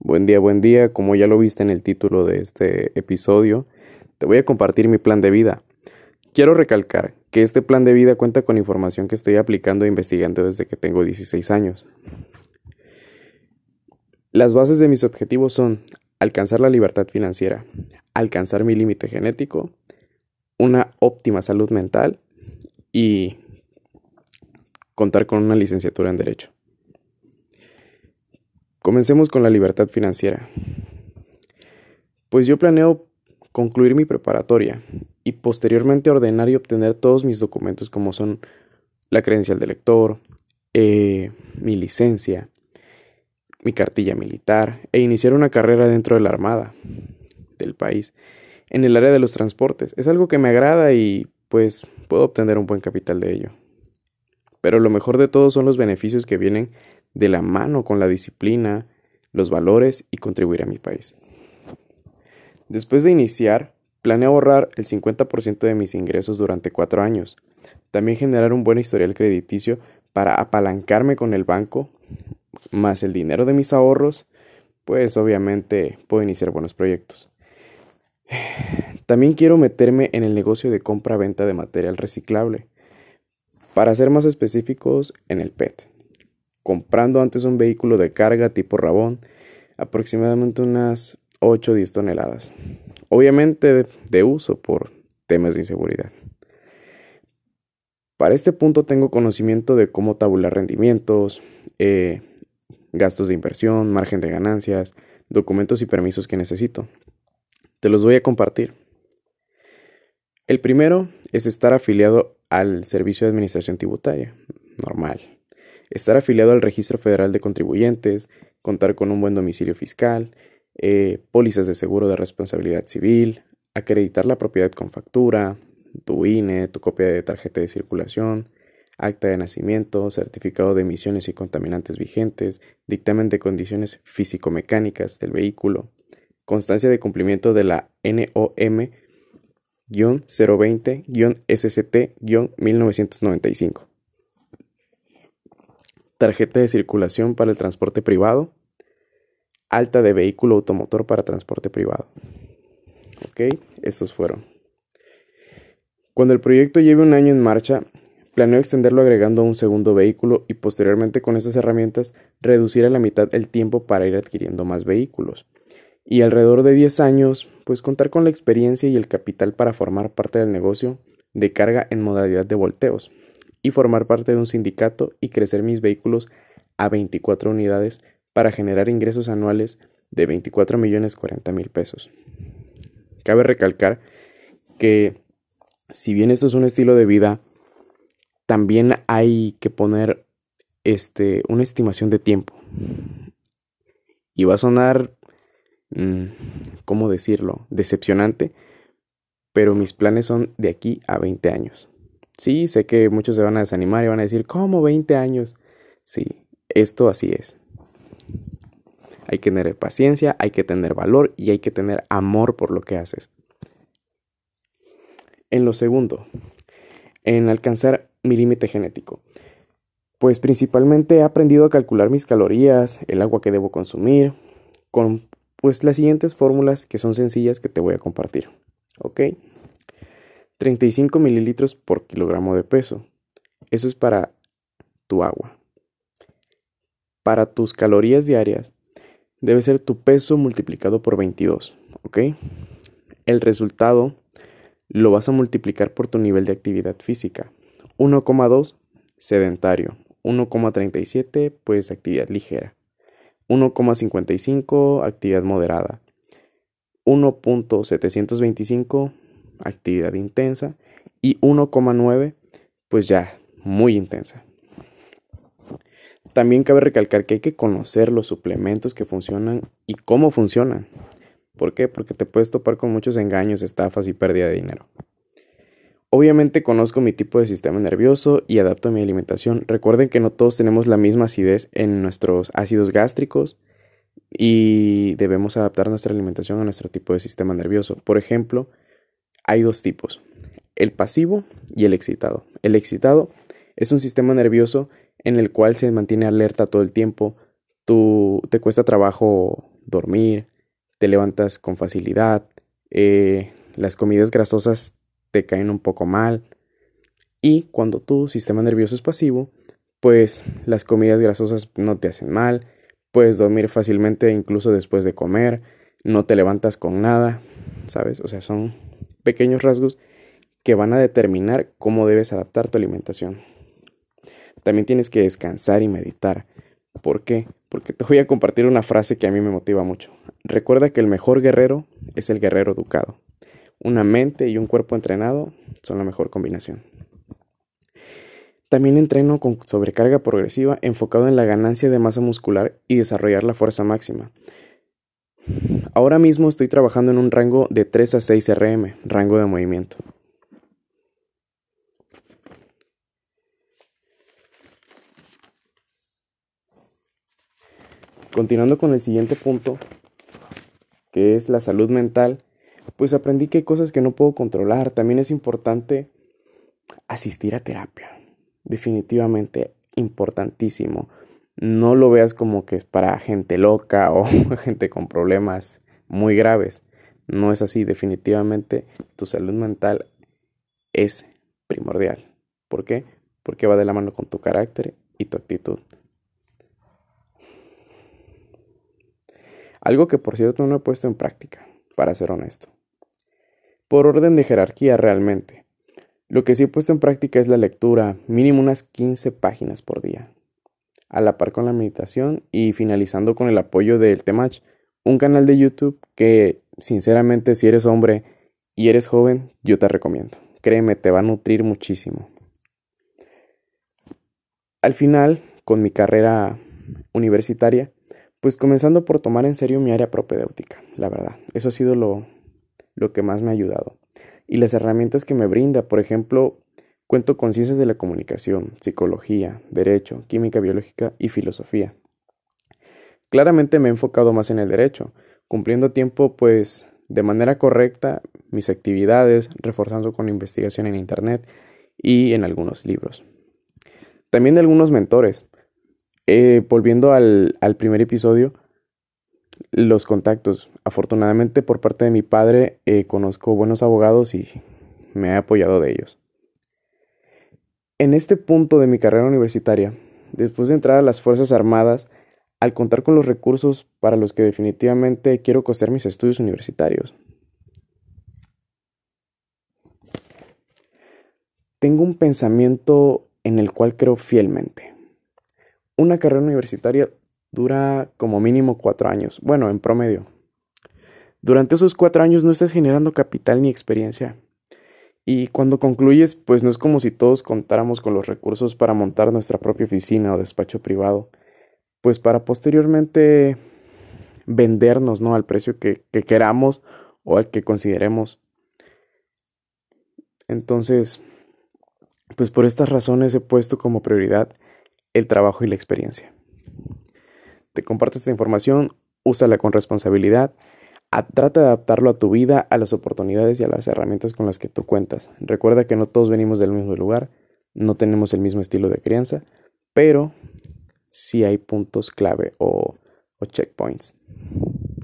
Buen día, buen día. Como ya lo viste en el título de este episodio, te voy a compartir mi plan de vida. Quiero recalcar que este plan de vida cuenta con información que estoy aplicando e investigando desde que tengo 16 años. Las bases de mis objetivos son alcanzar la libertad financiera, alcanzar mi límite genético, una óptima salud mental y contar con una licenciatura en Derecho. Comencemos con la libertad financiera. Pues yo planeo concluir mi preparatoria y posteriormente ordenar y obtener todos mis documentos como son la credencial de lector, eh, mi licencia, mi cartilla militar e iniciar una carrera dentro de la Armada del país en el área de los transportes. Es algo que me agrada y pues puedo obtener un buen capital de ello. Pero lo mejor de todo son los beneficios que vienen de la mano con la disciplina, los valores y contribuir a mi país. Después de iniciar, planeo ahorrar el 50% de mis ingresos durante cuatro años. También generar un buen historial crediticio para apalancarme con el banco, más el dinero de mis ahorros, pues obviamente puedo iniciar buenos proyectos. También quiero meterme en el negocio de compra-venta de material reciclable. Para ser más específicos, en el PET comprando antes un vehículo de carga tipo Rabón, aproximadamente unas 8 o 10 toneladas. Obviamente de, uso por temas de inseguridad. Para este punto tengo conocimiento de cómo tabular rendimientos, eh, gastos de inversión, margen de ganancias, documentos y permisos que necesito. Te los voy a compartir. El primero es estar afiliado al Servicio de Administración Tributaria, normal estar afiliado al Registro Federal de Contribuyentes, contar con un buen domicilio fiscal, eh, pólizas de seguro de responsabilidad civil, acreditar la propiedad con factura, tu INE, tu copia de tarjeta de circulación, acta de nacimiento, certificado de emisiones y contaminantes vigentes, dictamen de condiciones físico-mecánicas del vehículo, constancia de cumplimiento de la NOM 020-SCT-1995 tarjeta de circulación para el transporte privado, alta de vehículo automotor para transporte privado. Ok, estos fueron. Cuando el proyecto lleve un año en marcha, planeo extenderlo agregando un segundo vehículo y posteriormente con estas herramientas reducir a la mitad el tiempo para ir adquiriendo más vehículos. Y alrededor de 10 años, pues contar con la experiencia y el capital para formar parte del negocio de carga en modalidad de volteos, y formar parte de un sindicato y crecer mis vehículos a 24 unidades para generar ingresos anuales de 24 millones 40 mil pesos. Cabe recalcar que si bien esto es un estilo de vida, también hay que poner este, una estimación de tiempo. Y va a sonar, mm, ¿cómo decirlo?, decepcionante, pero mis planes son de aquí a 20 años. Sí, sé que muchos se van a desanimar y van a decir, ¿cómo 20 años? Sí, esto así es. Hay que tener paciencia, hay que tener valor y hay que tener amor por lo que haces. En lo segundo, en alcanzar mi límite genético. Pues principalmente he aprendido a calcular mis calorías, el agua que debo consumir, con pues las siguientes fórmulas que son sencillas que te voy a compartir. ¿Ok? 35 mililitros por kilogramo de peso. Eso es para tu agua. Para tus calorías diarias, debe ser tu peso multiplicado por 22, ¿ok? El resultado lo vas a multiplicar por tu nivel de actividad física. 1,2 sedentario, 1,37 pues actividad ligera, 1,55 actividad moderada, 1.725 actividad intensa, y 1,9 pues ya muy intensa. También cabe recalcar que hay que conocer los suplementos que funcionan y cómo funcionan. ¿Por qué? Porque te puedes topar con muchos engaños, estafas y pérdida de dinero. Obviamente conozco mi tipo de sistema nervioso y adapto mi alimentación. Recuerden que no todos tenemos la misma acidez en nuestros ácidos gástricos y debemos adaptar nuestra alimentación a nuestro tipo de sistema nervioso. Por ejemplo, hay dos tipos, el pasivo y el excitado. El excitado es un sistema nervioso en el cual se mantiene alerta todo el tiempo, tú, te cuesta trabajo dormir, te levantas con facilidad, eh, las comidas grasosas te caen un poco mal y cuando tu sistema nervioso es pasivo, pues las comidas grasosas no te hacen mal, puedes dormir fácilmente incluso después de comer, no te levantas con nada, ¿sabes? O sea, son pequeños rasgos que van a determinar cómo debes adaptar tu alimentación. También tienes que descansar y meditar. ¿Por qué? Porque te voy a compartir una frase que a mí me motiva mucho. Recuerda que el mejor guerrero es el guerrero educado. Una mente y un cuerpo entrenado son la mejor combinación. También entreno con sobrecarga progresiva enfocado en la ganancia de masa muscular y desarrollar la fuerza máxima. Ahora mismo estoy trabajando en un rango de 3 a 6 RM, rango de movimiento. Continuando con el siguiente punto, que es la salud mental, pues aprendí que hay cosas que no puedo controlar. También es importante asistir a terapia. Definitivamente importantísimo. No lo veas como que es para gente loca o gente con problemas muy graves. No es así. Definitivamente tu salud mental es primordial. ¿Por qué? Porque va de la mano con tu carácter y tu actitud. Algo que por cierto no he puesto en práctica, para ser honesto. Por orden de jerarquía realmente. Lo que sí he puesto en práctica es la lectura, mínimo unas 15 páginas por día. A la par con la meditación y finalizando con el apoyo del Temach, un canal de YouTube que, sinceramente, si eres hombre y eres joven, yo te recomiendo. Créeme, te va a nutrir muchísimo. Al final, con mi carrera universitaria, pues comenzando por tomar en serio mi área propedéutica, la verdad. Eso ha sido lo, lo que más me ha ayudado. Y las herramientas que me brinda, por ejemplo, cuento con ciencias de la comunicación, psicología, derecho, química biológica y filosofía. Claramente me he enfocado más en el derecho, cumpliendo tiempo pues de manera correcta mis actividades, reforzando con investigación en Internet y en algunos libros. También de algunos mentores, eh, volviendo al, primer episodio, los contactos. Afortunadamente por parte de mi padre eh, conozco buenos abogados y me he apoyado de ellos. En este punto de mi carrera universitaria, después de entrar a las Fuerzas Armadas, al contar con los recursos para los que definitivamente quiero costear mis estudios universitarios. Tengo un pensamiento en el cual creo fielmente. Una carrera universitaria dura como mínimo cuatro años, bueno, en promedio. Durante esos cuatro años no estás generando capital ni experiencia. Y cuando concluyes, pues no es como si todos contáramos con los recursos para montar nuestra propia oficina o despacho privado, pues para posteriormente vendernos, ¿no? Al precio que, que queramos o al que consideremos. Entonces, pues por estas razones he puesto como prioridad el trabajo y la experiencia. Te comparto esta información, úsala con responsabilidad, trata de adaptarlo a tu vida, a las oportunidades y a las herramientas con las que tú cuentas. Recuerda que no todos venimos del mismo lugar, no tenemos el mismo estilo de crianza, pero sí hay puntos clave o, o checkpoints.